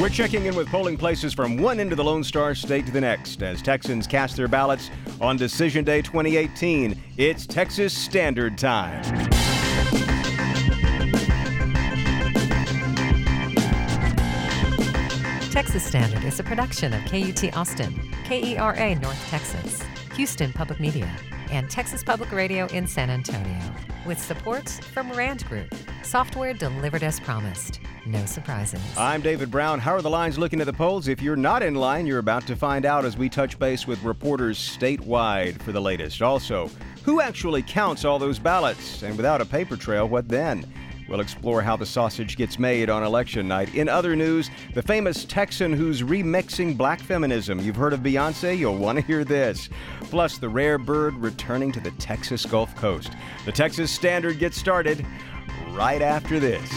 We're checking in with polling places from one end of the Lone Star State to the next as Texans cast their ballots on Decision Day 2018. It's Texas Standard Time. Texas Standard is a production of KUT Austin, KERA North Texas, Houston Public Media, and Texas Public Radio in San Antonio, with support from Rand Group, software delivered as promised. No surprises. I'm David Brown. How are the lines looking at the polls? If you're not in line, you're about to find out as we touch base with reporters statewide for the latest. Also, who actually counts all those ballots? And without a paper trail, what then? We'll explore how the sausage gets made on election night. In other news, the famous Texan who's remixing black feminism. You've heard of Beyonce? You'll want to hear this. Plus, the rare bird returning to the Texas Gulf Coast. The Texas Standard gets started right after this.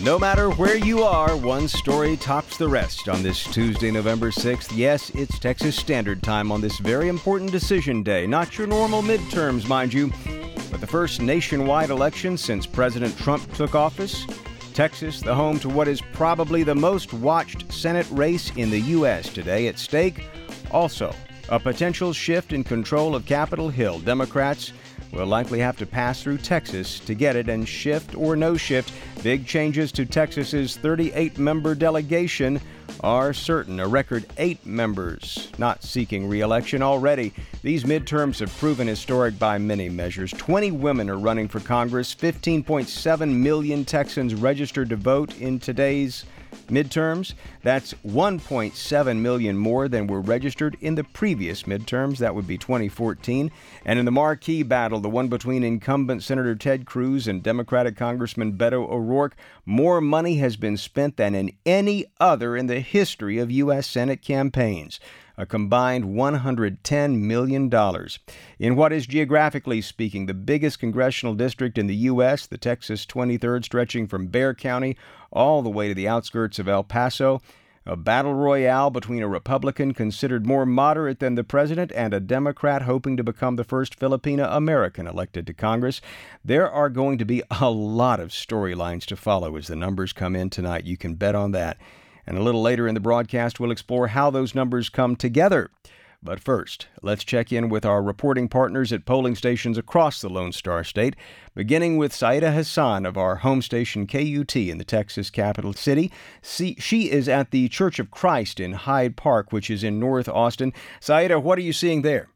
No matter where you are, one story tops the rest on this Tuesday, November 6th. Yes, it's Texas Standard Time on this very important decision day. Not your normal midterms, mind you but the first nationwide election since President Trump took office. Texas, the home to what is probably the most watched Senate race in the U.S. today at stake. Also, a potential shift in control of Capitol Hill. Democrats will likely have to pass through Texas to get it, and shift or no shift, big changes to Texas's 38 member delegation are certain. A record eight members not seeking reelection already. These midterms have proven historic by many measures. 20 women are running for Congress, 15.7 million Texans registered to vote in today's midterms. That's 1.7 million more than were registered in the previous midterms. That would be 2014. And in the marquee battle, the one between incumbent Senator Ted Cruz and Democratic Congressman Beto O'Rourke, more money has been spent than in any other in the history of U.S. Senate campaigns a combined $110 million. In what is, geographically speaking, the biggest congressional district in the U.S., the Texas 23rd, stretching from Bexar County all the way to the outskirts of El Paso, a battle royale between a Republican considered more moderate than the president and a Democrat hoping to become the first Filipina American elected to Congress. There are going to be a lot of storylines to follow as the numbers come in tonight. You can bet on that. And a little later in the broadcast, we'll explore how those numbers come together. But first, let's check in with our reporting partners at polling stations across the Lone Star State, beginning with Syeda Hasan of our home station KUT in the Texas capital city. She is at the Church of Christ in Hyde Park, which is in North Austin. Syeda, what are you seeing there?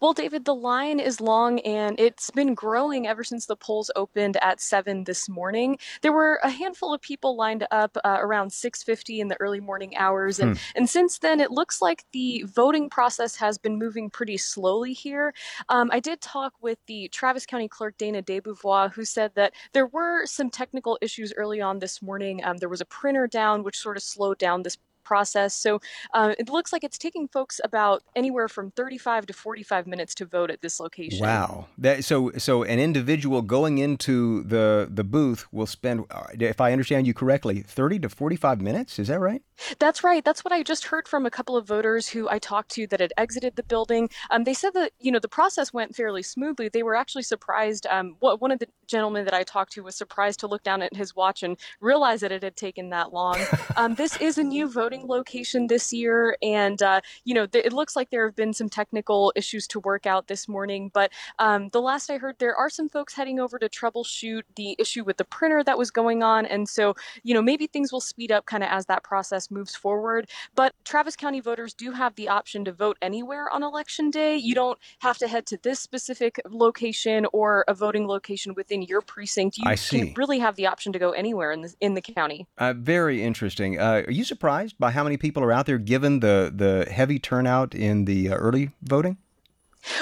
Well, David, the line is long and it's been growing ever since the polls opened at 7 this morning. There were a handful of people lined up uh, around 6:50 in the early morning hours and hmm. and since then it looks like the voting process has been moving pretty slowly here. Um, I did talk with the Travis County Clerk Dana DeBeauvoir who said that there were some technical issues early on this morning. Um, there was a printer down which sort of slowed down this process. So uh, it looks like it's taking folks about anywhere from 35 to 45 minutes to vote at this location. Wow. That, so so an individual going into the the booth will spend, uh, if I understand you correctly, 30 to 45 minutes. Is that right? That's right. That's what I just heard from a couple of voters who I talked to that had exited the building. Um, they said that you know the process went fairly smoothly. They were actually surprised. Um, one of the gentlemen that I talked to was surprised to look down at his watch and realize that it had taken that long. Um, this is a new voting location this year, and uh, you know th- it looks like there have been some technical issues to work out this morning. But um, the last I heard, there are some folks heading over to troubleshoot the issue with the printer that was going on, and so you know maybe things will speed up kind of as that process moves forward. But Travis County voters do have the option to vote anywhere on election day. You don't have to head to this specific location or a voting location within your precinct. You I see. really have the option to go anywhere in the in the county. Uh, very interesting. Uh, are you surprised by how many people are out there, given the the heavy turnout in the uh, early voting?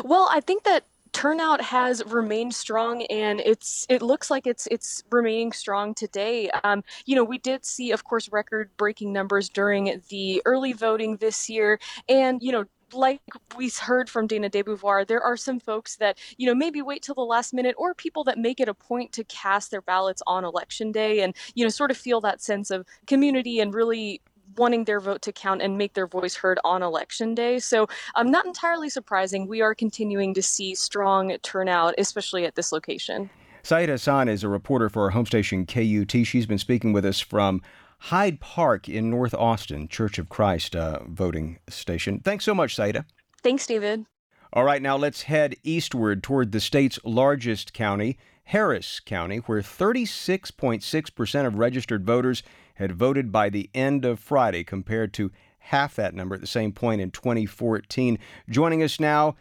Well, I think that turnout has remained strong and it's it looks like it's it's remaining strong today um, you know we did see of course record breaking numbers during the early voting this year and you know like we heard from Dana DeBeauvoir, there are some folks that, you know, maybe wait till the last minute or people that make it a point to cast their ballots on election day and, you know, sort of feel that sense of community and really wanting their vote to count and make their voice heard on election day. So, um, not entirely surprising, we are continuing to see strong turnout, especially at this location. Syeda Hasan is a reporter for our home station KUT. She's been speaking with us from Hyde Park in North Austin, Church of Christ uh, voting station. Thanks so much, Syeda. Thanks, David. All right, now let's head eastward toward the state's largest county, Harris County, where 36.6% of registered voters had voted by the end of Friday, compared to half that number at the same point in 2014. Joining us now,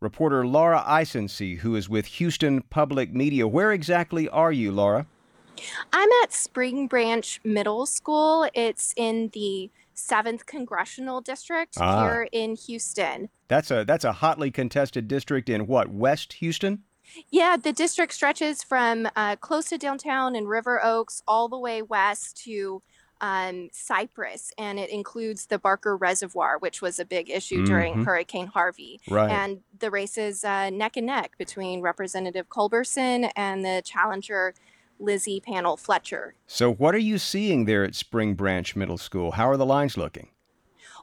reporter Laura Isensee, who is with Houston Public Media. Where exactly are you, Laura? I'm at Spring Branch Middle School. It's in the 7th Congressional District ah. here in Houston. That's a that's a hotly contested district in what? West Houston? Yeah, the district stretches from uh, close to downtown in River Oaks all the way west to um, Cypress, and it includes the Barker Reservoir, which was a big issue mm-hmm. during Hurricane Harvey. Right. And the race is uh, neck and neck between Representative Culberson and the challenger Lizzie Pannill Fletcher. So, what are you seeing there at Spring Branch Middle School? How are the lines looking?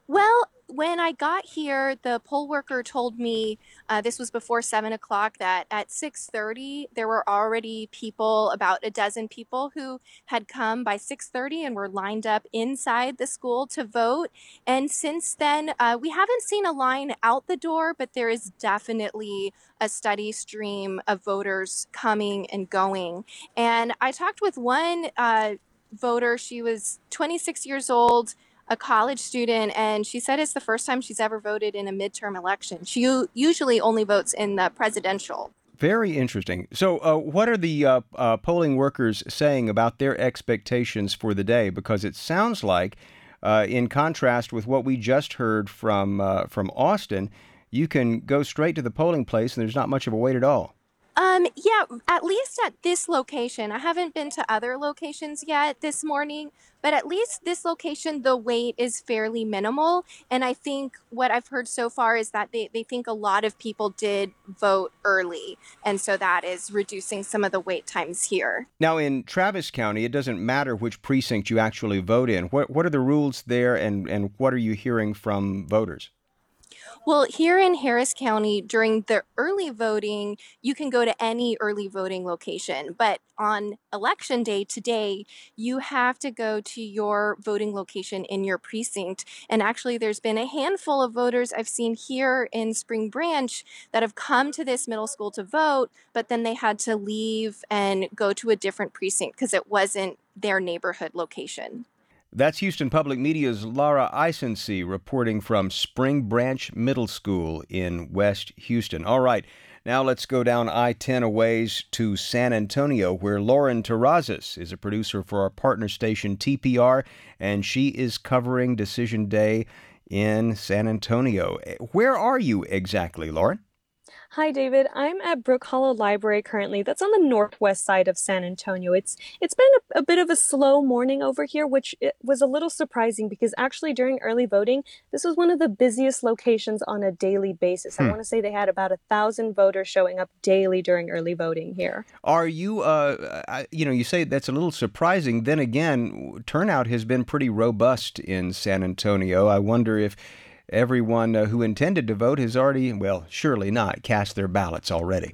Well, when I got here, the poll worker told me uh, this was before seven o'clock that at six thirty there were already people, about a dozen people, who had come by six thirty and were lined up inside the school to vote. And since then, uh, we haven't seen a line out the door, but there is definitely a steady stream of voters coming and going. And I talked with one uh, voter. She was 26 years old a college student, and she said it's the first time she's ever voted in a midterm election. She usually only votes in the presidential. Very interesting. So, uh, what are the uh, uh, polling workers saying about their expectations for the day? Because it sounds like, uh, in contrast with what we just heard from uh, from Austin, you can go straight to the polling place and there's not much of a wait at all. Um, yeah, at least at this location. I haven't been to other locations yet this morning, but at least this location, the wait is fairly minimal. And I think what I've heard so far is that they, they think a lot of people did vote early. And so that is reducing some of the wait times here. Now, in Travis County, it doesn't matter which precinct you actually vote in. What, what are the rules there, and, and what are you hearing from voters? Well, here in Harris County, during the early voting, you can go to any early voting location. But on election day today, you have to go to your voting location in your precinct. And actually, there's been a handful of voters I've seen here in Spring Branch that have come to this middle school to vote, but then they had to leave and go to a different precinct because it wasn't their neighborhood location. That's Houston Public Media's Laura Isensee reporting from Spring Branch Middle School in West Houston. All right, now let's go down I 10 a ways to San Antonio, where Lauren Terrazas is a producer for our partner station TPR, and she is covering Decision Day in San Antonio. Where are you exactly, Lauren? Hi, David. I'm at Brook Hollow Library currently. That's on the northwest side of San Antonio. It's it's been a, a bit of a slow morning over here, which was a little surprising because actually during early voting, this was one of the busiest locations on a daily basis. Hmm. I want to say they had about a thousand voters showing up daily during early voting here. Are you, uh, you know, you say that's a little surprising. Then again, turnout has been pretty robust in San Antonio. I wonder if everyone uh, who intended to vote has already, well, surely not, cast their ballots already.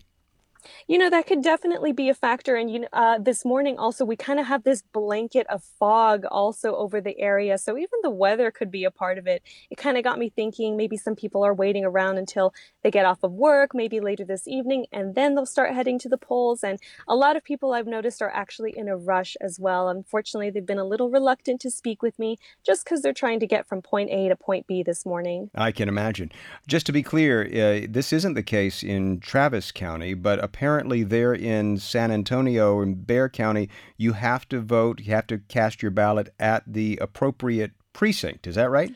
You know, that could definitely be a factor. And, you know, uh, this morning also, we kind of have this blanket of fog also over the area. So even the weather could be a part of it. It kind of got me thinking maybe some people are waiting around until they get off of work, maybe later this evening, and then they'll start heading to the polls. And a lot of people I've noticed are actually in a rush as well. Unfortunately, they've been a little reluctant to speak with me just because they're trying to get from point A to point B this morning. I can imagine. Just to be clear, uh, this isn't the case in Travis County, but apparently there in San Antonio in Bexar County, you have to vote, you have to cast your ballot at the appropriate precinct. Is that right?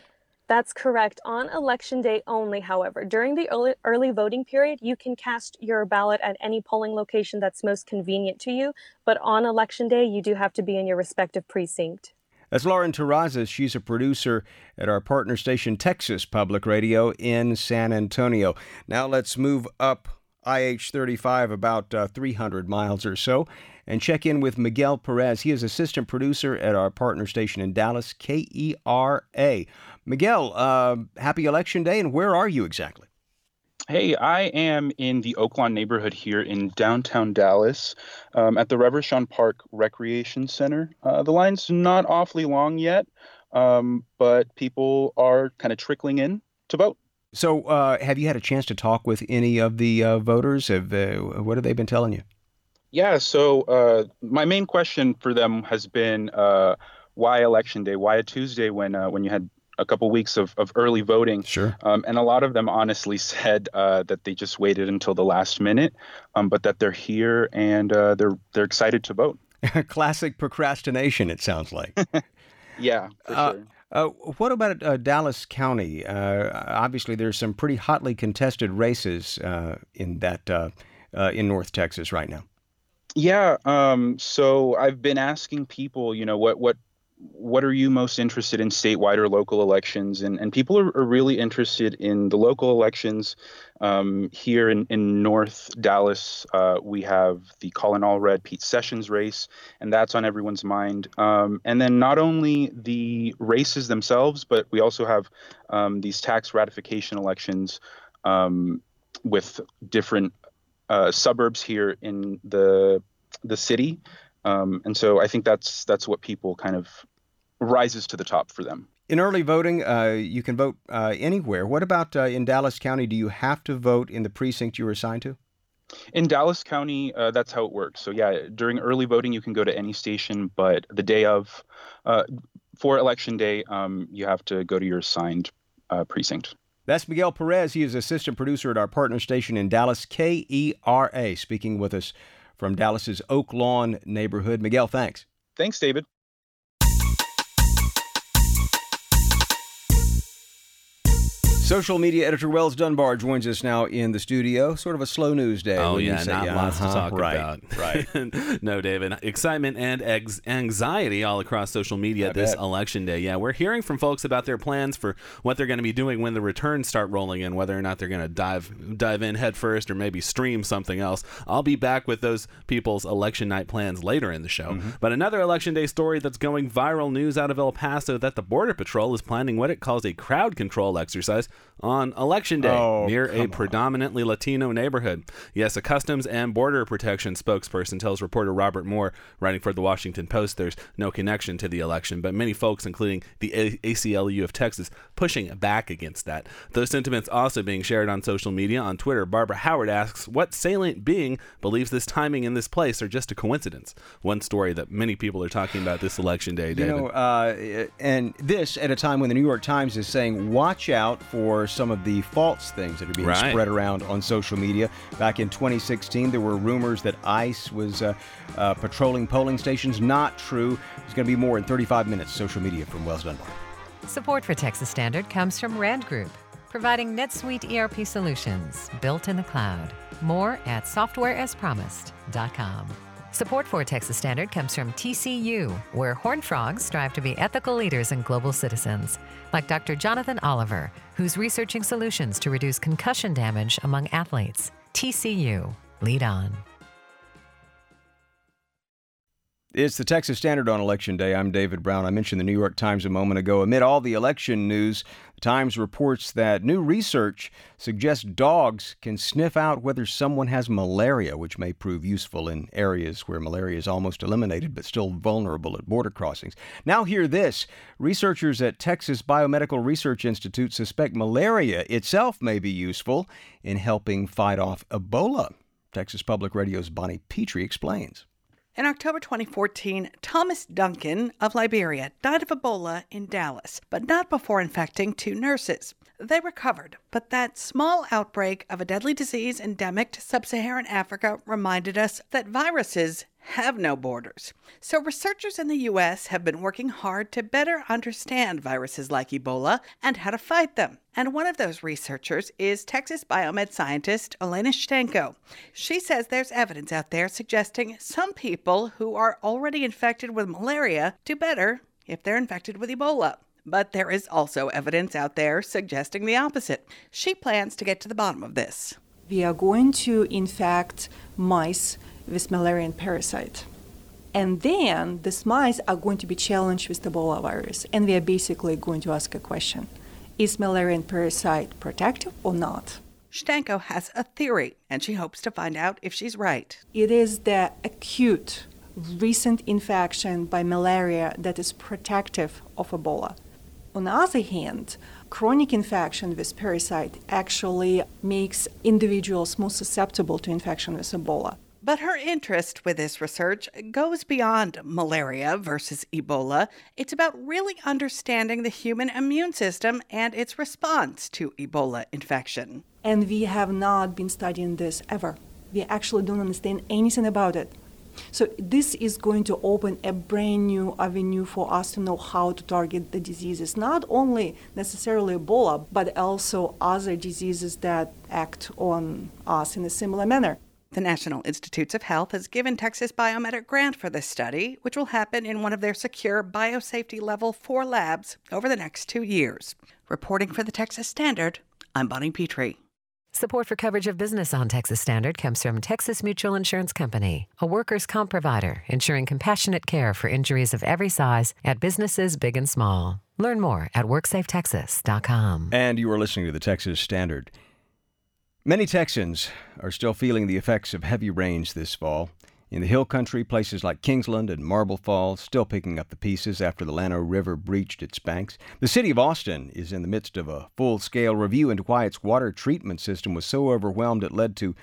That's correct. On election day only, however, during the early, early, voting period, you can cast your ballot at any polling location that's most convenient to you. But on election day, you do have to be in your respective precinct. That's Lauren Terrazas. She's a producer at our partner station, Texas Public Radio in San Antonio. Now let's move up IH 35 about uh, 300 miles or so and check in with Miguel Perez. He is assistant producer at our partner station in Dallas, KERA. Miguel, uh, happy election day, and where are you exactly? Hey, I am in the Oaklawn neighborhood here in downtown Dallas um, at the Reverchon Park Recreation Center. Uh, the line's not awfully long yet, um, but people are kind of trickling in to vote. So, uh, have you had a chance to talk with any of the uh, voters? Have uh, what have they been telling you? Yeah, so uh, my main question for them has been uh, why election day? Why a Tuesday when when you had a couple weeks of, of early voting. Sure. Um, and a lot of them honestly said uh, that they just waited until the last minute, um, but that they're here and uh, they're they're excited to vote. Classic procrastination, it sounds like. yeah, uh, sure. Uh, what about uh, Dallas County? Uh, obviously, there's some pretty hotly contested races in that in North Texas right now. Yeah. Um, so I've been asking people, you know, what what what are you most interested in statewide or local elections? And, and people are, are really interested in the local elections. Um, here in, in North Dallas, uh, we have the Colin Allred Pete Sessions race, and that's on everyone's mind. Um, and then not only the races themselves, but we also have um, these tax ratification elections um, with different uh, suburbs here in the the city. Um, and so I think that's that's what people kind of rises to the top for them. In early voting, uh, you can vote uh, anywhere. What about uh, in Dallas County? Do you have to vote in the precinct you were assigned to? In Dallas County, uh, that's how it works. So yeah, during early voting, you can go to any station, but the day of, uh, for election day, um, you have to go to your assigned uh, precinct. That's Miguel Perez. He is assistant producer at our partner station in Dallas, KERA, speaking with us from Dallas's Oak Lawn neighborhood. Miguel, thanks. Thanks, David. Social media editor Wells Dunbar joins us now in the studio. Sort of a slow news day. Oh yeah, not yeah, lots uh-huh, to talk right, about. Right. no, David. Excitement and ex- anxiety all across social media I this bet. election day. Yeah, we're hearing from folks about their plans for what they're going to be doing when the returns start rolling in, whether or not they're going to dive dive in head first or maybe stream something else. I'll be back with those people's election night plans later in the show. Mm-hmm. But another election day story that's going viral news out of El Paso that the Border Patrol is planning what it calls a crowd control exercise on election day oh, near a on. predominantly Latino neighborhood. Yes, a Customs and Border Protection spokesperson tells reporter Robert Moore, writing for the Washington Post, there's no connection to the election, but many folks, including the a- ACLU of Texas, pushing back against that. Those sentiments also being shared on social media. On Twitter, Barbara Howard asks, What salient being believes this timing in this place are just a coincidence? One story that many people are talking about this election day, David. You know, uh, and this at a time when the New York Times is saying, watch out for some of the false things that are being right. spread around on social media. Back in 2016, there were rumors that ICE was uh, uh, patrolling polling stations. Not true. There's going to be more in 35 minutes. Social media from Wells Dunbar. Support for Texas Standard comes from Rand Group, providing NetSuite ERP solutions built in the cloud. More at softwareaspromised.com. Support for Texas Standard comes from TCU, where Horned Frogs strive to be ethical leaders and global citizens, like Dr. Jonathan Oliver, who's researching solutions to reduce concussion damage among athletes. TCU, lead on. It's the Texas Standard on Election Day. I'm David Brown. I mentioned the New York Times a moment ago. Amid all the election news, the Times reports that new research suggests dogs can sniff out whether someone has malaria, which may prove useful in areas where malaria is almost eliminated but still vulnerable at border crossings. Now, hear this researchers at Texas Biomedical Research Institute suspect malaria itself may be useful in helping fight off Ebola. Texas Public Radio's Bonnie Petrie explains. In October 2014, Thomas Duncan of Liberia died of Ebola in Dallas, but not before infecting two nurses. They recovered, but that small outbreak of a deadly disease endemic to sub Saharan Africa reminded us that viruses have no borders. So, researchers in the U.S. have been working hard to better understand viruses like Ebola and how to fight them. And one of those researchers is Texas biomed scientist Elena Shtanko. She says there's evidence out there suggesting some people who are already infected with malaria do better if they're infected with Ebola. But there is also evidence out there suggesting the opposite. She plans to get to the bottom of this. We are going to infect mice with Malarian parasite. And then these mice are going to be challenged with the Ebola virus, and we are basically going to ask a question Is Malarian parasite protective or not? Shtanko has a theory, and she hopes to find out if she's right. It is the acute recent infection by malaria that is protective of Ebola. On the other hand, chronic infection with parasite actually makes individuals more susceptible to infection with Ebola. But her interest with this research goes beyond malaria versus Ebola. It's about really understanding the human immune system and its response to Ebola infection. And we have not been studying this ever. We actually don't understand anything about it. So this is going to open a brand new avenue for us to know how to target the diseases, not only necessarily Ebola, but also other diseases that act on us in a similar manner. The National Institutes of Health has given Texas Biomed a grant for this study, which will happen in one of their secure biosafety level 4 labs over the next two years. Reporting for the Texas Standard, I'm Bonnie Petrie. Support for coverage of business on Texas Standard comes from Texas Mutual Insurance Company, a workers' comp provider ensuring compassionate care for injuries of every size at businesses big and small. Learn more at WorksafeTexas.com. And you are listening to the Texas Standard. Many Texans are still feeling the effects of heavy rains this fall. In the hill country, places like Kingsland and Marble Falls still picking up the pieces after the Llano River breached its banks. The city of Austin is in the midst of a full scale review into why its water treatment system was so overwhelmed it led to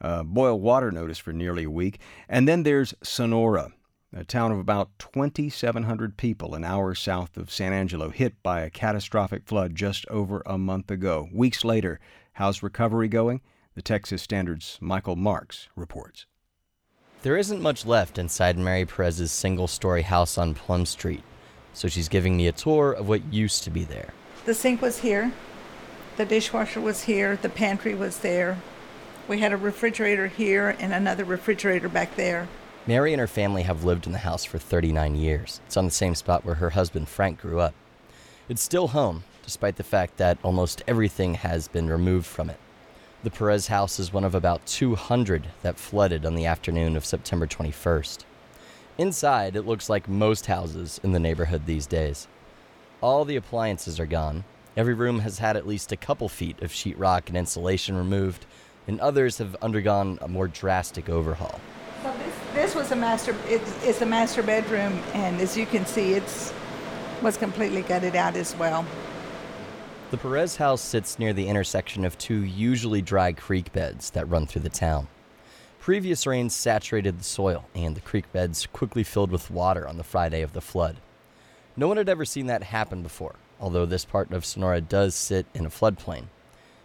a boil water notice for nearly a week. And then there's Sonora, a town of about 2,700 people an hour south of San Angelo, hit by a catastrophic flood just over a month ago. Weeks later, How's recovery going? The Texas Standard's Michael Marks reports. There isn't much left inside Mary Perez's single story house on Plum Street, so she's giving me a tour of what used to be there. The sink was here, the dishwasher was here, the pantry was there. We had a refrigerator here and another refrigerator back there. Mary and her family have lived in the house for 39 years. It's on the same spot where her husband Frank grew up. It's still home, despite the fact that almost everything has been removed from it. The Perez house is one of about 200 that flooded on the afternoon of September 21st. Inside, it looks like most houses in the neighborhood these days. All the appliances are gone. Every room has had at least a couple feet of sheetrock and insulation removed, and others have undergone a more drastic overhaul. So this, this was a master. It's, it's a master bedroom, and as you can see, it's was completely gutted out as well. The Perez house sits near the intersection of two usually dry creek beds that run through the town. Previous rains saturated the soil, and the creek beds quickly filled with water on the Friday of the flood. No one had ever seen that happen before, although this part of Sonora does sit in a floodplain.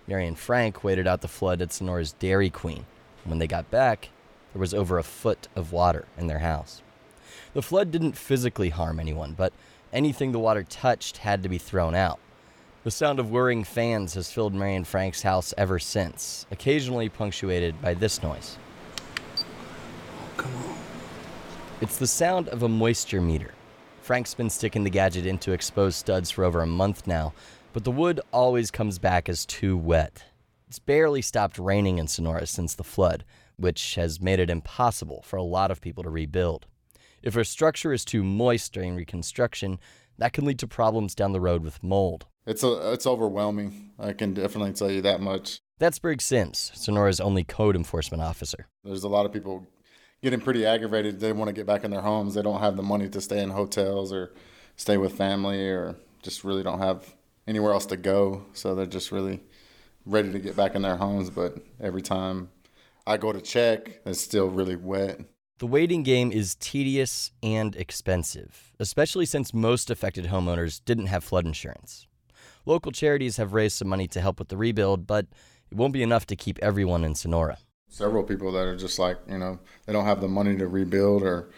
Mary and Frank waited out the flood at Sonora's Dairy Queen. When they got back, there was over a foot of water in their house. The flood didn't physically harm anyone, but anything the water touched had to be thrown out. The sound of whirring fans has filled Mary and Frank's house ever since, occasionally punctuated by this noise. Oh, come on. It's the sound of a moisture meter. Frank's been sticking the gadget into exposed studs for over a month now, but the wood always comes back as too wet. It's barely stopped raining in Sonora since the flood, which has made it impossible for a lot of people to rebuild. If a structure is too moist during reconstruction, that can lead to problems down the road with mold. It's a, it's overwhelming. I can definitely tell you that much. That's Berg Sims, Sonora's only code enforcement officer. There's a lot of people getting pretty aggravated. They want to get back in their homes. They don't have the money to stay in hotels or stay with family or just really don't have anywhere else to go. So they're just really ready to get back in their homes. But every time I go to check, it's still really wet. The waiting game is tedious and expensive, especially since most affected homeowners didn't have flood insurance. Local charities have raised some money to help with the rebuild, but it won't be enough to keep everyone in Sonora. Several people that are just like, you know, they don't have the money to rebuild or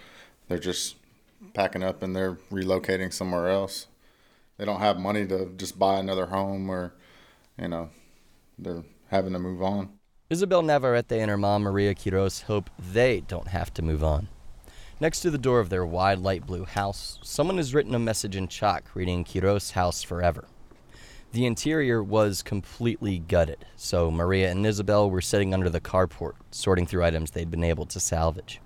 they're just packing up and they're relocating somewhere else. They don't have money to just buy another home or, you know, they're having to move on. Isabel Navarrete and her mom, Maria Quiros, hope they don't have to move on. Next to the door of their wide light blue house, someone has written a message in chalk reading Quiros House Forever. The interior was completely gutted, so Maria and Isabel were sitting under the carport, sorting through items they'd been able to salvage.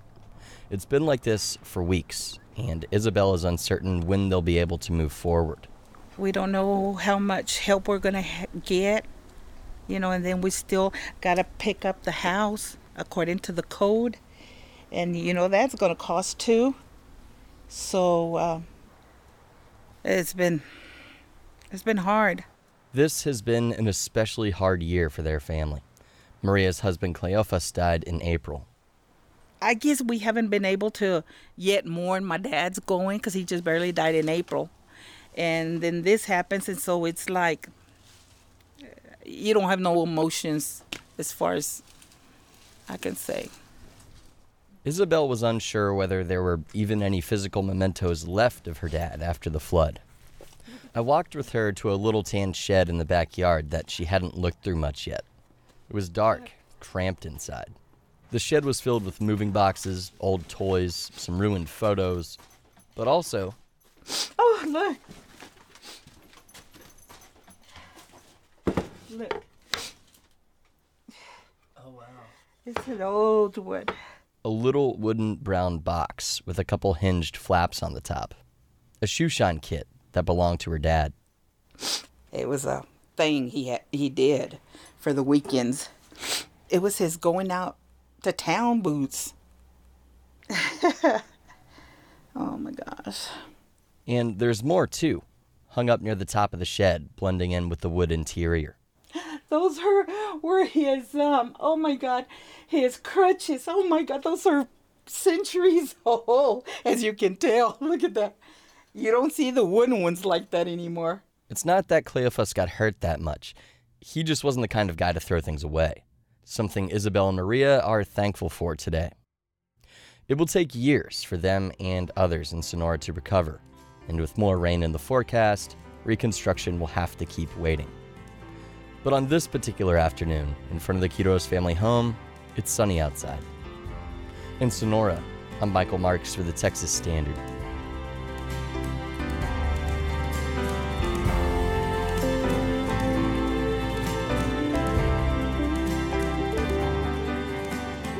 It's been like this for weeks, and Isabel is uncertain when they'll be able to move forward. We don't know how much help we're going to get. You know, and then we still got to pick up the house according to the code. And, you know, that's going to cost too. So uh, it's been it's been hard. This has been an especially hard year for their family. Maria's husband Cleophas died in April. I guess we haven't been able to yet mourn my dad's going because he just barely died in April. And then this happens, and so it's like you don't have no emotions as far as I can say. Isabel was unsure whether there were even any physical mementos left of her dad after the flood. I walked with her to a little tan shed in the backyard that she hadn't looked through much yet. It was dark, cramped inside. The shed was filled with moving boxes, old toys, some ruined photos, but also. Oh, look! Look. Oh, wow. It's an old one. A little wooden brown box with a couple hinged flaps on the top. A shoe shine kit that belonged to her dad. It was a thing he had, he did for the weekends. It was his going out to town boots. oh my gosh. And there's more too, hung up near the top of the shed, blending in with the wood interior. Those are were his um oh my god, his crutches. Oh my god, those are centuries old, as you can tell. Look at that. You don't see the wooden ones like that anymore. It's not that Cleophas got hurt that much. He just wasn't the kind of guy to throw things away, something Isabel and Maria are thankful for today. It will take years for them and others in Sonora to recover, and with more rain in the forecast, reconstruction will have to keep waiting. But on this particular afternoon, in front of the Quiros family home, it's sunny outside. In Sonora, I'm Michael Marks for the Texas Standard.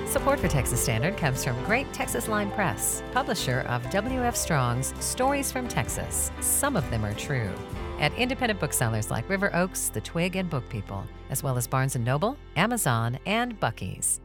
Support for Texas Standard comes from Great Texas Line Press, publisher of W.F. Strong's Stories from Texas. Some of them are true. At independent booksellers like River Oaks, The Twig, and Book People, as well as Barnes & Noble, Amazon, and Buc-ee's.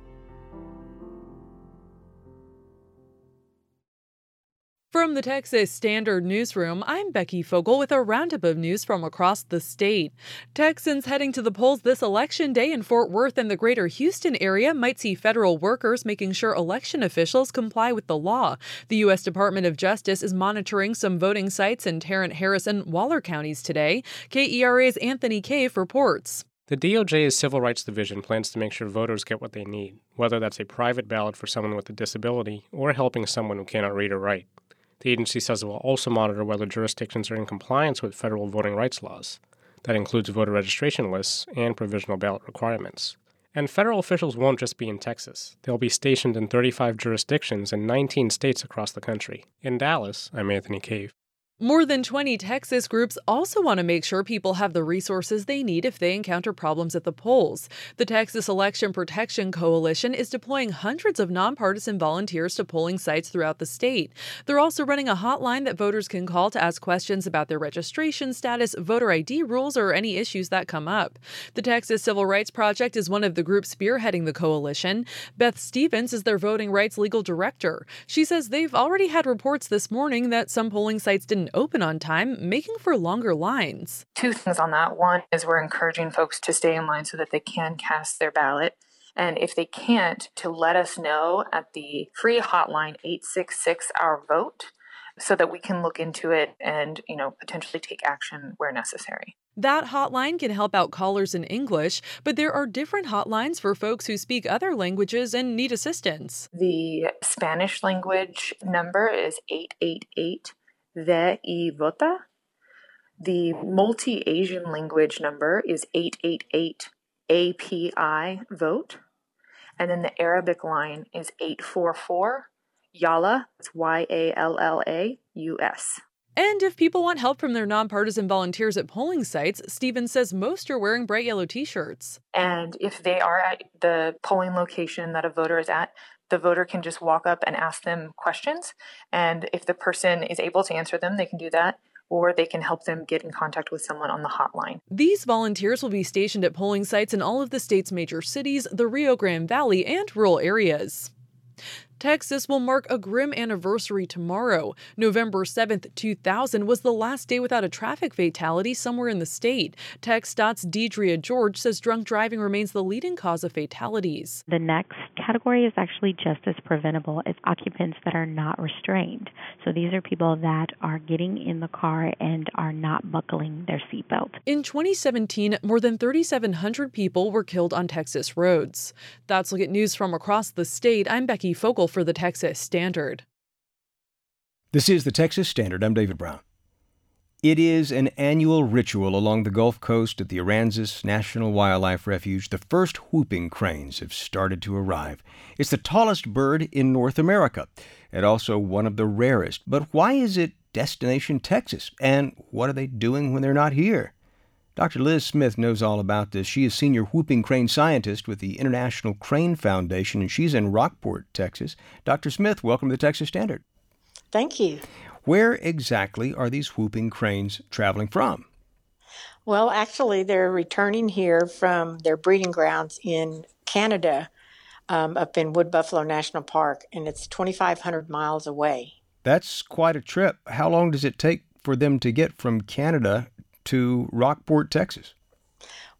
From the Texas Standard Newsroom, I'm Becky Fogel with a roundup of news from across the state. Texans heading to the polls this election day in Fort Worth and the greater Houston area might see federal workers making sure election officials comply with the law. The U.S. Department of Justice is monitoring some voting sites in Tarrant, Harris, and Waller counties today. KERA's Anthony Cave reports. The DOJ's Civil Rights Division plans to make sure voters get what they need, whether that's a private ballot for someone with a disability or helping someone who cannot read or write. The agency says it will also monitor whether jurisdictions are in compliance with federal voting rights laws. That includes voter registration lists and provisional ballot requirements. And federal officials won't just be in Texas. They'll be stationed in 35 jurisdictions in 19 states across the country. In Dallas, I'm Anthony Cave. More than 20 Texas groups also want to make sure people have the resources they need if they encounter problems at the polls. The Texas Election Protection Coalition is deploying hundreds of nonpartisan volunteers to polling sites throughout the state. They're also running a hotline that voters can call to ask questions about their registration status, voter ID rules, or any issues that come up. The Texas Civil Rights Project is one of the groups spearheading the coalition. Beth Stevens is their voting rights legal director. She says they've already had reports this morning that some polling sites didn't open on time, making for longer lines. Two things on that. One is we're encouraging folks to stay in line so that they can cast their ballot. And if they can't, to let us know at the free hotline 866 Our Vote so that we can look into it and, you know, potentially take action where necessary. That hotline can help out callers in English, but there are different hotlines for folks who speak other languages and need assistance. The Spanish language number is 888 Ve y Vota. The multi Asian language number is 888 API Vote. And then the Arabic line is 844 Yalla, it's Y A L L A U S. And if people want help from their nonpartisan volunteers at polling sites, Stevens says most are wearing bright yellow t shirts. And if they are at the polling location that a voter is at, the voter can just walk up and ask them questions. And if the person is able to answer them, they can do that. or they can help them get in contact with someone on the hotline. These volunteers will be stationed at polling sites in all of the state's major cities, the Rio Grande Valley, and rural areas. Texas will mark a grim anniversary tomorrow. November 7th, 2000 was the last day without a traffic fatality somewhere in the state. TxDOT's Deidrea George says drunk driving remains the leading cause of fatalities. The next category is actually just as preventable as occupants that are not restrained. So these are people that are getting in the car and are not buckling their seatbelt. In 2017, more than 3,700 people were killed on Texas roads. That's Look at News from across the state. I'm Becky Fogel for the Texas Standard. This is the Texas Standard. I'm David Brown. It is an annual ritual along the Gulf Coast at the Aransas National Wildlife Refuge. The first whooping cranes have started to arrive. It's the tallest bird in North America and also one of the rarest. But why is it Destination Texas? And what are they doing when they're not here? Dr. Liz Smith knows all about this. She is senior whooping crane scientist with the International Crane Foundation, and she's in Rockport, Texas. Dr. Smith, welcome to the Texas Standard. Thank you. Where exactly are these whooping cranes traveling from? Well, actually, they're returning here from their breeding grounds in Canada, um, up in Wood Buffalo National Park, and it's 2,500 miles away. That's quite a trip. How long does it take for them to get from Canada to Rockport, Texas?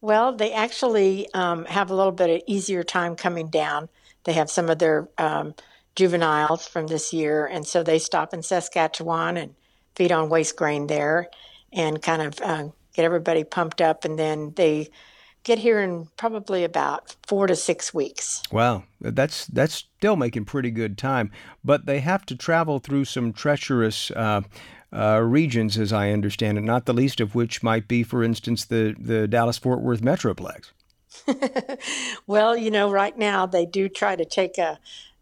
Well, they actually um, have a little bit of easier time coming down. They have some of their um, juveniles from this year, and so they stop in Saskatchewan and feed on waste grain there, and kind of uh, get everybody pumped up, and then they get here in probably about four to six weeks. Wow, that's that's still making pretty good time, but they have to travel through some treacherous uh, uh, regions, as I understand it, not the least of which might be, for instance, the, the Dallas Fort Worth Metroplex. well, you know, right now they do try to take a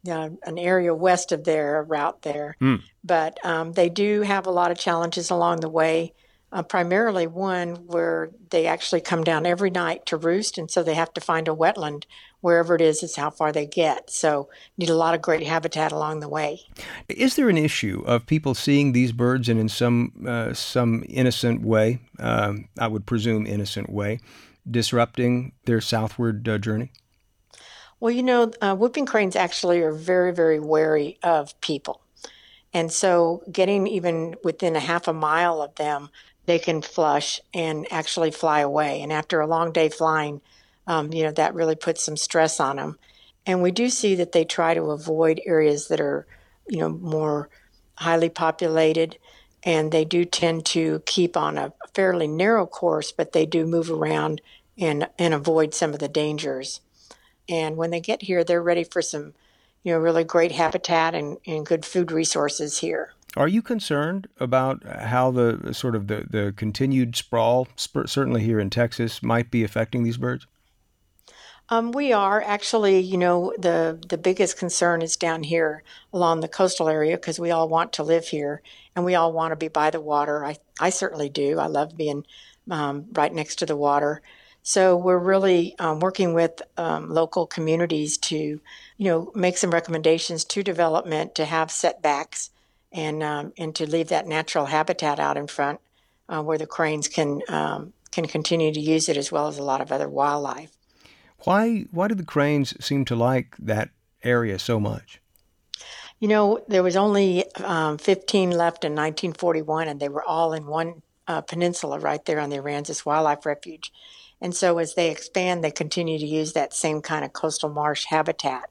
uh, an area west of their route there, mm. but um, they do have a lot of challenges along the way. Uh, primarily, one where they actually come down every night to roost, and so they have to find a wetland wherever it is is how far they get. So need a lot of great habitat along the way. Is there an issue of people seeing these birds and in some uh, some innocent way, um, I would presume innocent way, disrupting their southward uh, journey? Well, you know, uh, whooping cranes actually are very, very wary of people. And so getting even within a half a mile of them, they can flush and actually fly away. And after a long day flying, um, you know, that really puts some stress on them. And we do see that they try to avoid areas that are, you know, more highly populated. And they do tend to keep on a fairly narrow course, but they do move around and, and avoid some of the dangers. And when they get here, they're ready for some, you know, really great habitat and, and good food resources here. Are you concerned about how the sort of the, the continued sprawl, certainly here in Texas, might be affecting these birds? Um, we are actually, you know, the the biggest concern is down here along the coastal area because we all want to live here and we all want to be by the water. I I certainly do. I love being um, right next to the water. So we're really um, working with um, local communities to, you know, make some recommendations to development to have setbacks and um, and to leave that natural habitat out in front uh, where the cranes can um, can continue to use it as well as a lot of other wildlife. Why why do the cranes seem to like that area so much? You know, there was only um, 15 left in 1941, and they were all in one uh, peninsula right there on the Aransas Wildlife Refuge. And so, as they expand, they continue to use that same kind of coastal marsh habitat.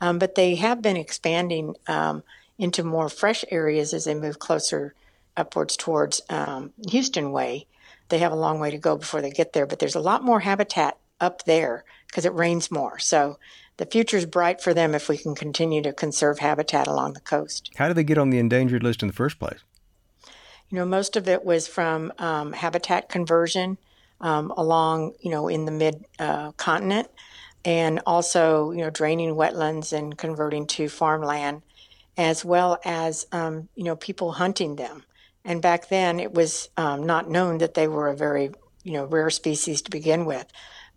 Um, but they have been expanding um, into more fresh areas as they move closer upwards towards um, Houston Way. They have a long way to go before they get there, but there's a lot more habitat up there because it rains more. So the future is bright for them if we can continue to conserve habitat along the coast. How did they get on the endangered list in the first place? You know, most of it was from um, habitat conversion um, along, you know, in the mid uh, continent, and also, you know, draining wetlands and converting to farmland, as well as, um, you know, people hunting them. And back then, it was um, not known that they were a very, you know, rare species to begin with.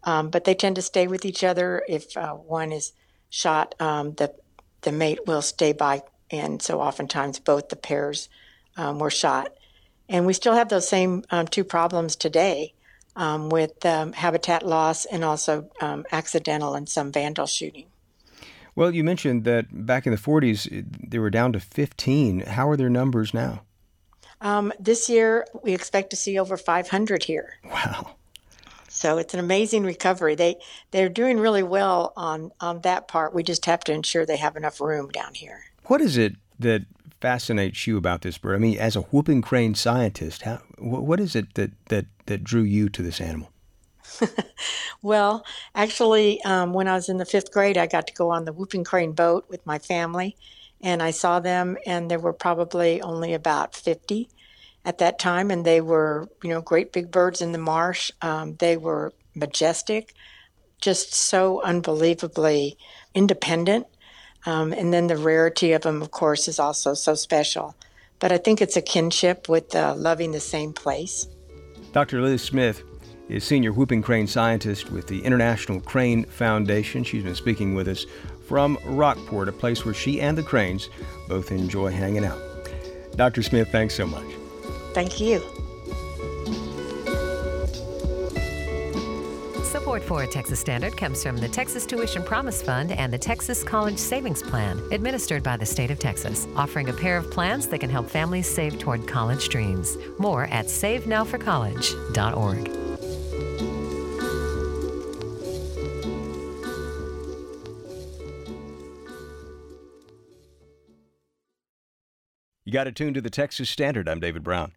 Um, but they tend to stay with each other. If uh, one is shot, um, the the mate will stay by, and so oftentimes both the pairs um, were shot. And we still have those same um, two problems today with habitat loss and also accidental and some vandal shooting. Well, you mentioned that back in the 40s, they were down to 15. How are their numbers now? Um, this year, we expect to see over 500 here. Wow. So it's an amazing recovery. They they're doing really well on on that part. We just have to ensure they have enough room down here. What is it that fascinates you about this bird? I mean, as a whooping crane scientist, how, what is it that, that, that drew you to this animal? well, actually, um, when I was in the fifth grade, I got to go on the whooping crane boat with my family, and I saw them, and there were probably only about 50 at that time, and they were, you know, great big birds in the marsh. Um, they were majestic, just so unbelievably independent um, and then the rarity of them, of course, is also so special. But I think it's a kinship with uh, loving the same place. Dr. Liz Smith is senior whooping crane scientist with the International Crane Foundation. She's been speaking with us from Rockport, a place where she and the cranes both enjoy hanging out. Dr. Smith, thanks so much. Thank you. Support for Texas Standard comes from the Texas Tuition Promise Fund and the Texas College Savings Plan, administered by the state of Texas, offering a pair of plans that can help families save toward college dreams. More at savenowforcollege.org. You got to tune to the Texas Standard. I'm David Brown.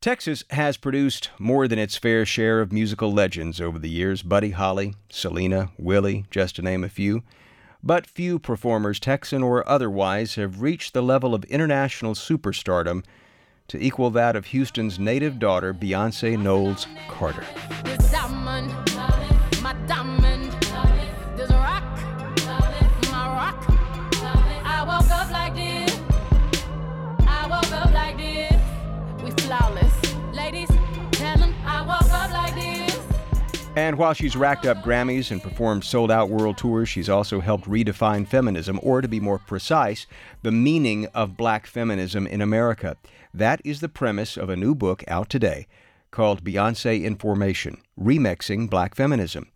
Texas has produced more than its fair share of musical legends over the years Buddy Holly, Selena, Willie, just to name a few. But few performers, Texan or otherwise, have reached the level of international superstardom to equal that of Houston's native daughter, Beyonce Knowles Carter. And while she's racked up Grammys and performed sold out world tours, she's also helped redefine feminism, or to be more precise, the meaning of black feminism in America. That is the premise of a new book out today called Beyonce in Formation Remixing Black Feminism.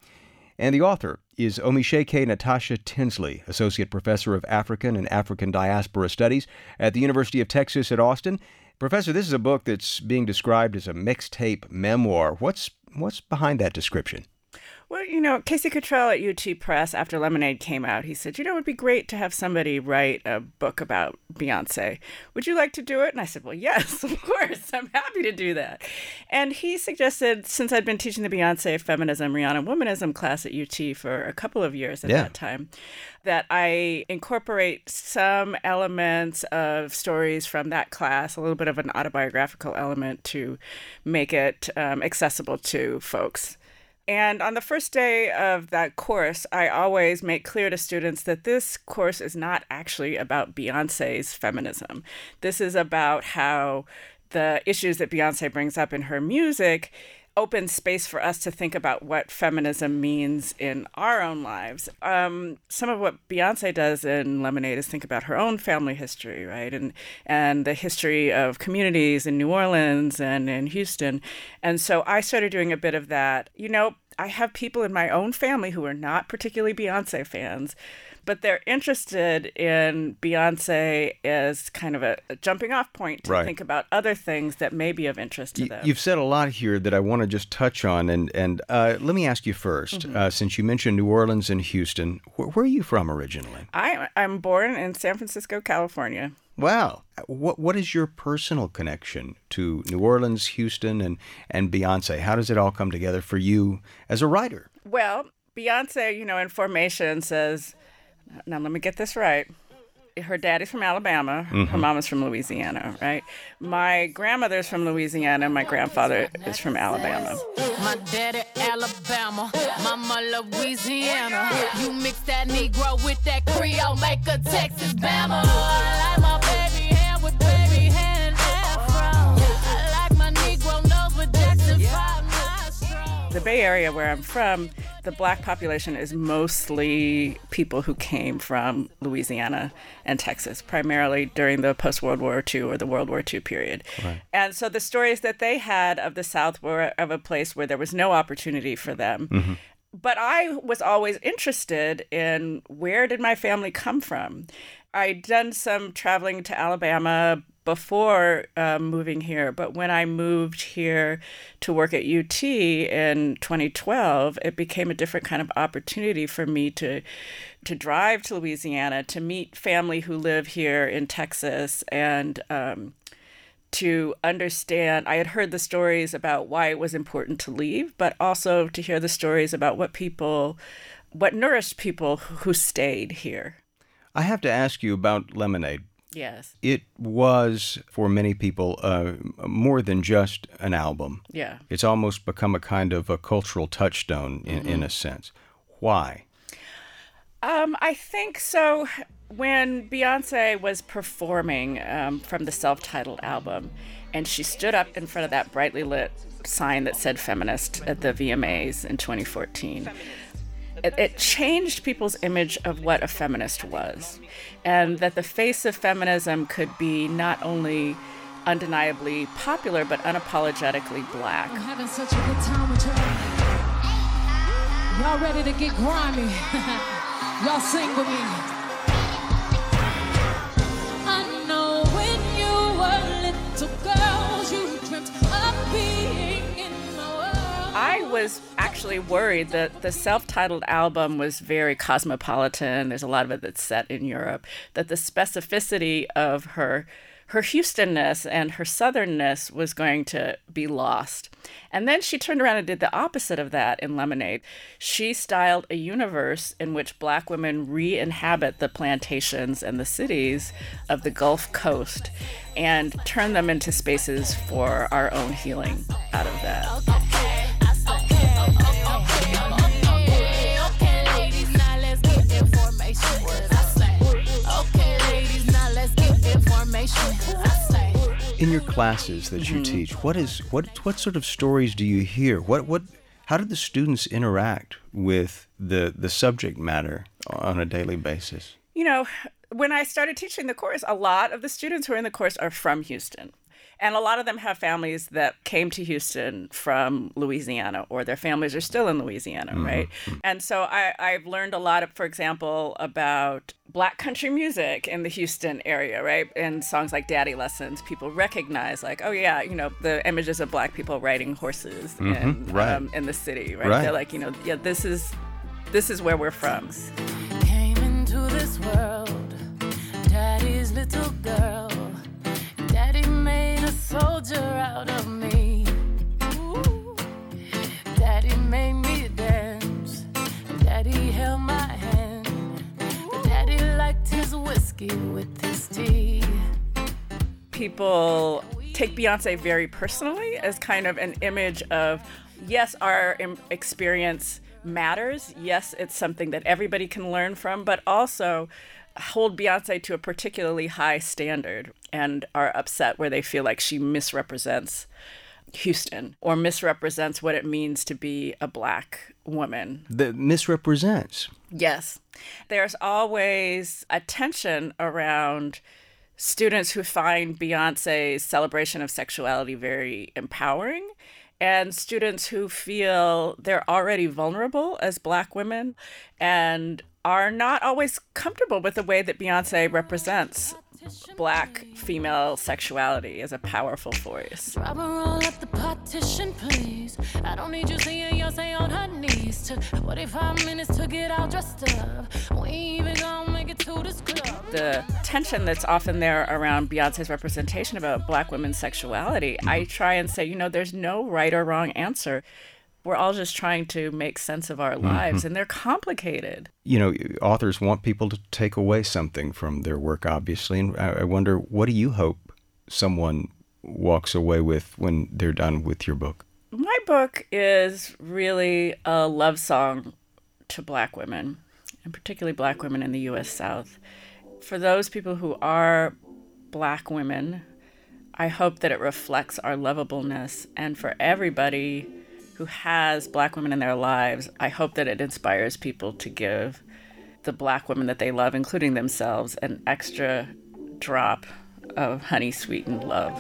And the author is Omise'eke Natasha Tinsley, Associate Professor of African and African Diaspora Studies at the University of Texas at Austin. Professor, this is a book that's being described as a mixtape memoir. What's What's behind that description? Well, you know, Casey Kittrell at UT Press, after Lemonade came out, he said, you know, it would be great to have somebody write a book about Beyonce. Would you like to do it? And I said, well, yes, of course. I'm happy to do that. And he suggested, since I'd been teaching the Beyonce feminism, Rihanna womanism class at UT for a couple of years at yeah. that time, that I incorporate some elements of stories from that class, a little bit of an autobiographical element to make it um, accessible to folks. And on the first day of that course, I always make clear to students that this course is not actually about Beyonce's feminism. This is about how the issues that Beyonce brings up in her music open space for us to think about what feminism means in our own lives. Um, some of what Beyonce does in Lemonade is think about her own family history, right, and and the history of communities in New Orleans and in Houston, and so I started doing a bit of that. You know, I have people in my own family who are not particularly Beyonce fans but they're interested in Beyonce as kind of a, a jumping off point to right. think about other things that may be of interest to them. You've said a lot here that I want to just touch on, and and uh, let me ask you 1st mm-hmm. uh, since you mentioned New Orleans and Houston, wh- where are you from originally? I I'm born in San Francisco, California. Wow. What what is your personal connection to New Orleans, Houston, and and Beyonce? How does it all come together for you as a writer? Well, Beyonce, you know, in Formation says now let me get this right. Her daddy's from Alabama. Mm-hmm. Her mama's from Louisiana, right? My grandmother's from Louisiana. My grandfather is from Alabama. My daddy Alabama, mama Louisiana. You mix that Negro with that Creole, make a Texas Bama. I like my baby hair with baby hair and afro. I like my Negro nose with Jackson 5 The Bay Area, where I'm from, the black population is mostly people who came from Louisiana and Texas, primarily during the post World War II or the World War II period. Right. And so the stories that they had of the South were of a place where there was no opportunity for them. Mm-hmm. But I was always interested in where did my family come from? I'd done some traveling to Alabama before uh, moving here, but when I moved here to work at UT in 2012, it became a different kind of opportunity for me to to drive to Louisiana to meet family who live here in Texas and um, to understand. I had heard the stories about why it was important to leave, but also to hear the stories about what people, what nourished people who stayed here. I have to ask you about lemonade Yes. It was, for many people, uh, more than just an album. Yeah. It's almost become a kind of a cultural touchstone in, mm-hmm. in a sense. Why? Um, I think so. When Beyonce was performing um, from the self titled album, and she stood up in front of that brightly lit sign that said feminist at the VMAs in 2014 it, it changed people's image of what a feminist was, and that the face of feminism could be not only undeniably popular but unapologetically black. I'm having such a good time with y'all. Y'all ready to get grimy? y'all sing with me. Was actually worried that the self titled album was very cosmopolitan. There's a lot of it that's set in Europe. That the specificity of her her Houstonness and her southernness was going to be lost. And then she turned around and did the opposite of that in Lemonade. She styled a universe in which black women re inhabit the plantations and the cities of the Gulf Coast and turn them into spaces for our own healing out of that. In your classes that you mm-hmm. teach, what is what what sort of stories do you hear? What what how do the students interact with the the subject matter on a daily basis? You know, when I started teaching the course, a lot of the students who are in the course are from Houston. And a lot of them have families that came to Houston from Louisiana, or their families are still in Louisiana, mm-hmm. right? And so I, I've learned a lot of, for example, about black country music in the Houston area, right? And songs like Daddy Lessons, people recognize, like, oh, yeah, you know, the images of black people riding horses mm-hmm. in, right. um, in the city, right? right? They're like, you know, yeah, this is this is where we're from. Came into this world, daddy's little girl. Soldier out of me. Ooh. Daddy made me dance. Daddy held my hand. Daddy liked his whiskey with his tea. People take Beyonce very personally as kind of an image of, yes, our experience matters. Yes, it's something that everybody can learn from, but also hold Beyonce to a particularly high standard and are upset where they feel like she misrepresents Houston or misrepresents what it means to be a black woman. That misrepresents. Yes. There's always a tension around students who find Beyonce's celebration of sexuality very empowering and students who feel they're already vulnerable as black women and are not always comfortable with the way that Beyonce represents black female sexuality as a powerful force. Drop at the partition, please. I don't need you seeing Beyonce on her knees. Took 45 minutes to get all dressed up. We even gonna make it to this club. The tension that's often there around Beyonce's representation about black women's sexuality, I try and say, you know, there's no right or wrong answer we're all just trying to make sense of our lives mm-hmm. and they're complicated. You know authors want people to take away something from their work obviously and i wonder what do you hope someone walks away with when they're done with your book? My book is really a love song to black women and particularly black women in the us south. For those people who are black women i hope that it reflects our lovableness and for everybody who has black women in their lives, I hope that it inspires people to give the black women that they love, including themselves, an extra drop of honey sweetened love.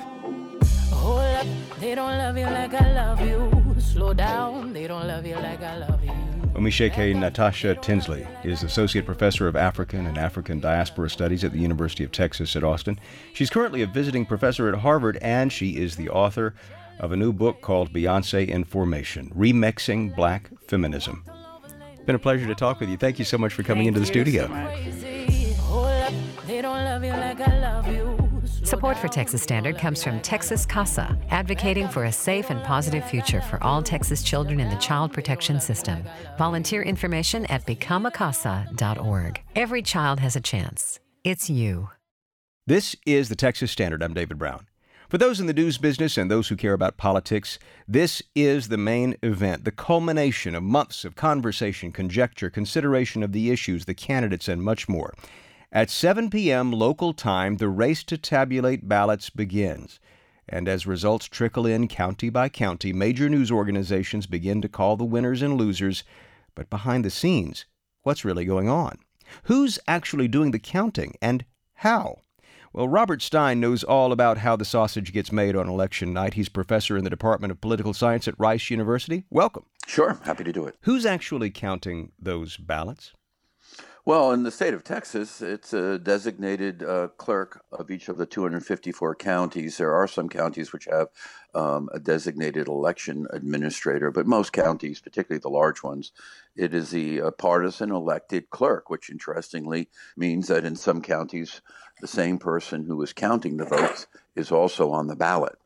Hold up, they don't love you like I love you. Slow down, they don't love you like I love you. Omise'eke Natasha Tinsley is Associate Professor of African and African Diaspora Studies at the University of Texas at Austin. She's currently a visiting professor at Harvard, and she is the author of a new book called Beyonce in Formation Remixing Black Feminism. It's been a pleasure to talk with you. Thank you so much for coming Thank into the studio. so Hold up, they don't love you like I love you. Support for Texas Standard comes from Texas CASA, advocating for a safe and positive future for all Texas children in the child protection system. Volunteer information at becomeacasa.org. Every child has a chance. It's you. This is the Texas Standard. I'm David Brown. For those in the news business and those who care about politics, this is the main event, the culmination of months of conversation, conjecture, consideration of the issues, the candidates, and much more. At 7 p.m. local time, the race to tabulate ballots begins. And as results trickle in county by county, major news organizations begin to call the winners and losers. But behind the scenes, what's really going on? Who's actually doing the counting and how? Well, Robert Stein knows all about how the sausage gets made on election night. He's professor in the Department of Political Science at Rice University. Welcome. Sure, happy to do it. Who's actually counting those ballots? Well, in the state of Texas, it's a designated uh, clerk of each of the 254 counties. There are some counties which have um, a designated election administrator, but most counties, particularly the large ones, it is the uh, partisan elected clerk, which interestingly means that in some counties, the same person who is counting the votes is also on the ballot.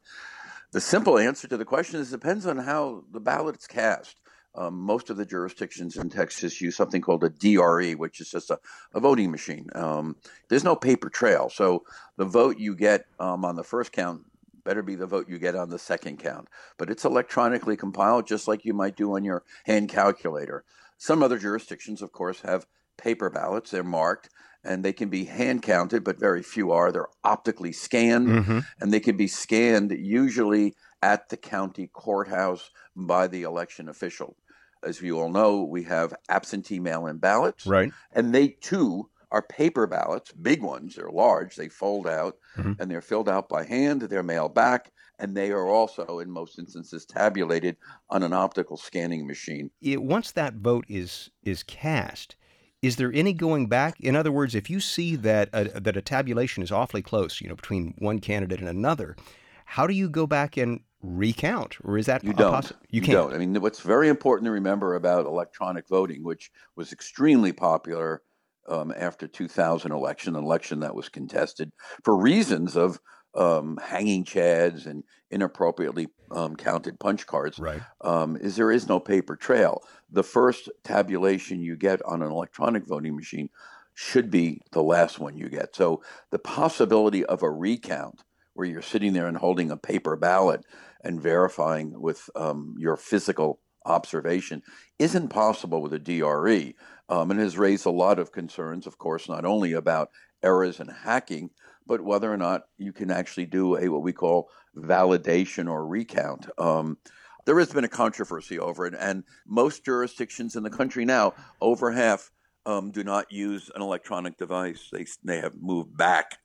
The simple answer to the question is it depends on how the ballot's cast. Um, most of the jurisdictions in Texas use something called a DRE, which is just a, a voting machine. Um, there's no paper trail. So the vote you get um, on the first count better be the vote you get on the second count. But it's electronically compiled just like you might do on your hand calculator. Some other jurisdictions, of course, have paper ballots. They're marked and they can be hand counted, but very few are. They're optically scanned Mhm. and they can be scanned usually at the county courthouse by the election official. As you all know, we have absentee mail in ballots. Right. And they too are paper ballots, big ones. They're large. They fold out Mhm. and they're filled out by hand. They're mailed back. And they are also, in most instances, tabulated on an optical scanning machine. It, once that vote is is cast, is there any going back? In other words, if you see that a, that a tabulation is awfully close, you know, between one candidate and another, how do you go back and recount, or is that You don't. possi- You You can't. don't. I mean, what's very important to remember about electronic voting, which was extremely popular um, after 2000 election, an election that was contested for reasons of um, hanging chads and inappropriately um, counted punch cards, right. um, is there is no paper trail. The first tabulation you get on an electronic voting machine should be the last one you get. So the possibility of a recount where you're sitting there and holding a paper ballot and verifying with um, your physical observation isn't possible with a DRE um, and has raised a lot of concerns, of course, not only about errors and hacking, but whether or not you can actually do a what we call validation or recount. Um, there has been a controversy over it, and most jurisdictions in the country now, over half, um, do not use an electronic device. They they have moved back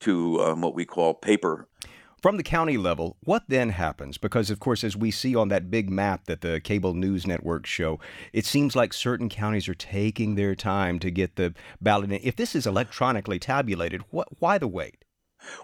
to um, what we call paper From the county level, what then happens? Because, of course, as we see on that big map that the cable news networks show, it seems like certain counties are taking their time to get the ballot in. If this is electronically tabulated, why the wait?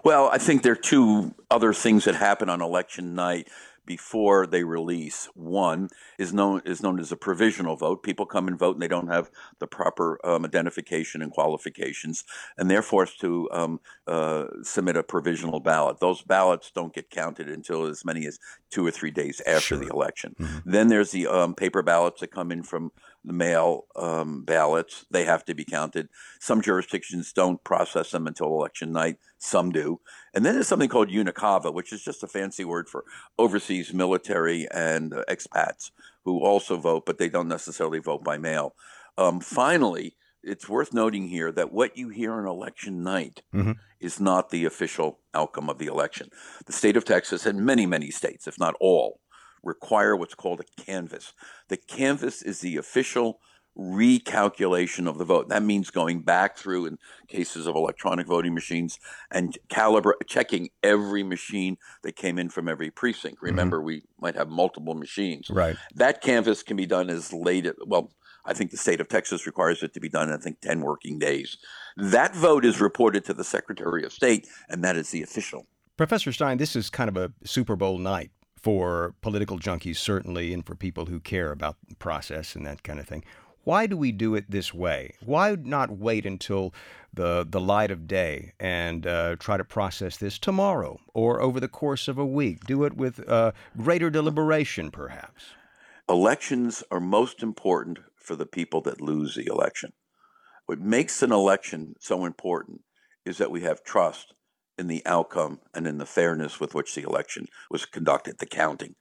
Well, I think there are two other things that happen on election night before they release. One is known is known as a provisional vote. People come and vote, and they don't have the proper um, identification and qualifications, and they're forced to um, uh, submit a provisional ballot. Those ballots don't get counted until as many as two or three days after the election. Then there's the um, paper ballots that come in from the mail um, ballots. They have to be counted. Some jurisdictions don't process them until election night. Some do. And then there's something called UOCAVA, which is just a fancy word for overseas military and uh, expats who also vote, but they don't necessarily vote by mail. Um, finally, it's worth noting here that what you hear on election night Mhm. is not the official outcome of the election. The state of Texas and many, many states, if not all, require what's called a canvass. The canvass is the official recalculation of the vote. That means going back through in cases of electronic voting machines and calibrate checking every machine that came in from every precinct. Mm-hmm. Remember, we might have multiple machines. Right. That canvass can be done as late at well, I think the state of Texas requires it to be done in I think 10 working days. That vote is reported to the Secretary of State and that is the official Professor Stein, this is kind of a Super Bowl night for political junkies, certainly, and for people who care about process and that kind of thing. Why do we do it this way? Why not wait until the the light of day and uh, try to process this tomorrow or over the course of a week? Do it with uh, greater deliberation, perhaps. elections are most important for the people that lose the election. What makes an election so important is that we have trust in the outcome and in the fairness with which the election was conducted, the counting.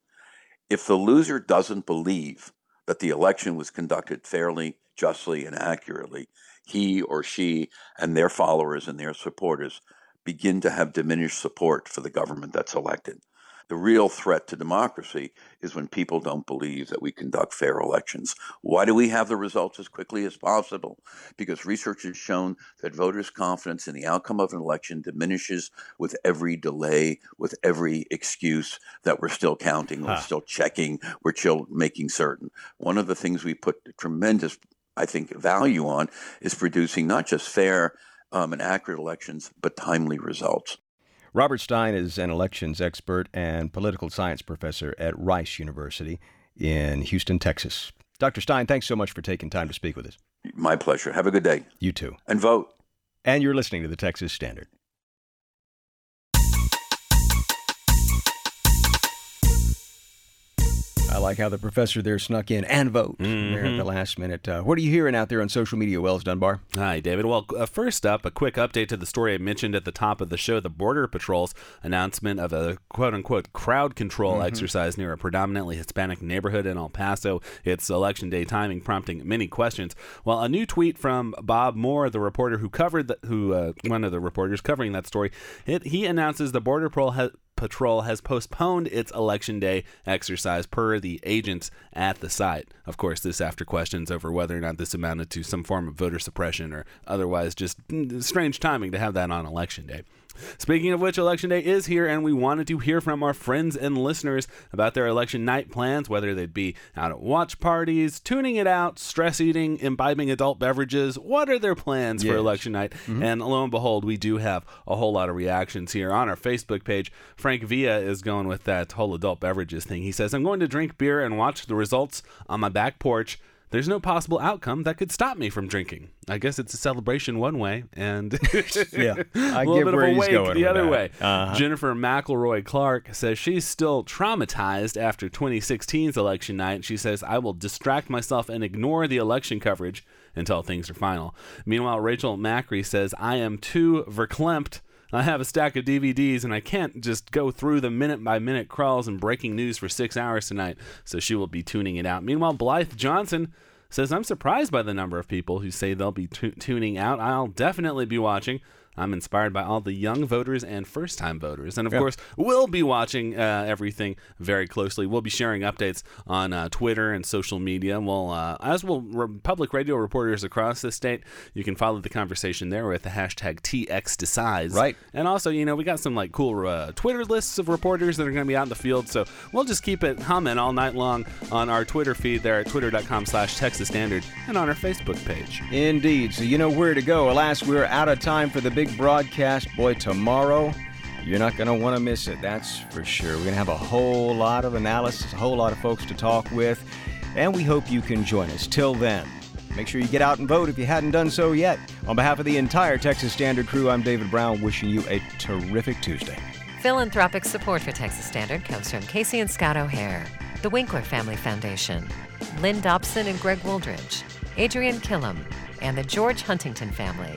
If the loser doesn't believe that the election was conducted fairly, justly, and accurately, he or she and their followers and their supporters begin to have diminished support for the government that's elected. The real threat to democracy is when people don't believe that we conduct fair elections. Why do we have the results as quickly as possible? Because research has shown that voters' confidence in the outcome of an election diminishes with every delay, with every excuse that we're still counting, we're still checking, we're still making certain. One of the things we put tremendous, I think, value on is producing not just fair um, and accurate elections, but timely results. Robert Stein is an elections expert and political science professor at Rice University in Houston, Texas. Dr. Stein, thanks so much for taking time to speak with us. My pleasure. Have a good day. You too. And vote. And you're listening to the Texas Standard. I like how the professor there snuck in and vote there at the last minute. Uh, what are you hearing out there on social media, Wells Dunbar? Hi, David. Well, uh, first up, a quick update to the story I mentioned at the top of the show the Border Patrol's announcement of a quote unquote crowd control Mhm. exercise near a predominantly Hispanic neighborhood in El Paso. It's election day timing, prompting many questions. Well, a new tweet from Bob Moore, the reporter who covered, the, who uh, one of the reporters covering that story, it, he announces the Border Patrol has. Patrol has postponed its election day exercise per the agents at the site. Of course, this after questions over whether or not this amounted to some form of voter suppression or otherwise just mm, strange timing to have that on election day. Speaking of which, election day is here, and we wanted to hear from our friends and listeners about their election night plans, whether they'd be out at watch parties, tuning it out, stress eating, imbibing adult beverages. What are their plans for election night? Mhm. And lo and behold, we do have a whole lot of reactions here on our Facebook page. Frank Villa is going with that whole adult beverages thing. He says, I'm going to drink beer and watch the results on my back porch. There's no possible outcome that could stop me from drinking. I guess it's a celebration one way, and Yeah, I a little bit where of a wake the other that. way. Uh-huh. Jennifer McElroy Clark says she's still traumatized after 2016's election night. She says, I will distract myself and ignore the election coverage until things are final. Meanwhile, Rachel Macri says, I am too verklempt. I have a stack of DVDs and I can't just go through the minute by minute crawls and breaking news for six hours tonight, so she will be tuning it out. Meanwhile, Blythe Johnson says, I'm surprised by the number of people who say they'll be tu- tuning out. I'll definitely be watching. I'm inspired by all the young voters and first time voters. And of Yeah. course, we'll be watching uh, everything very closely. We'll be sharing updates on uh, Twitter and social media. We'll, uh, as will re- public radio reporters across the state. You can follow the conversation there with the hashtag TXDecides. Right. And also, you know, we got some like cool uh, Twitter lists of reporters that are going to be out in the field. So we'll just keep it humming all night long on our Twitter feed there at twitter.com slash Texas Standard and on our Facebook page. Indeed. So you know where to go. Alas, we're out of time for the big broadcast. Boy, tomorrow, you're not going to want to miss it. That's for sure. We're going to have a whole lot of analysis, a whole lot of folks to talk with, and we hope you can join us. Till then, make sure you get out and vote if you hadn't done so yet. On behalf of the entire Texas Standard crew, I'm David Brown, wishing you a terrific Tuesday. Philanthropic support for Texas Standard comes from Casey and Scott O'Hare, the Winkler Family Foundation, Lynn Dobson and Greg Wooldridge, Adrian Killam, and the George Huntington family.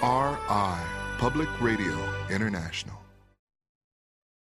PRI, Public Radio International.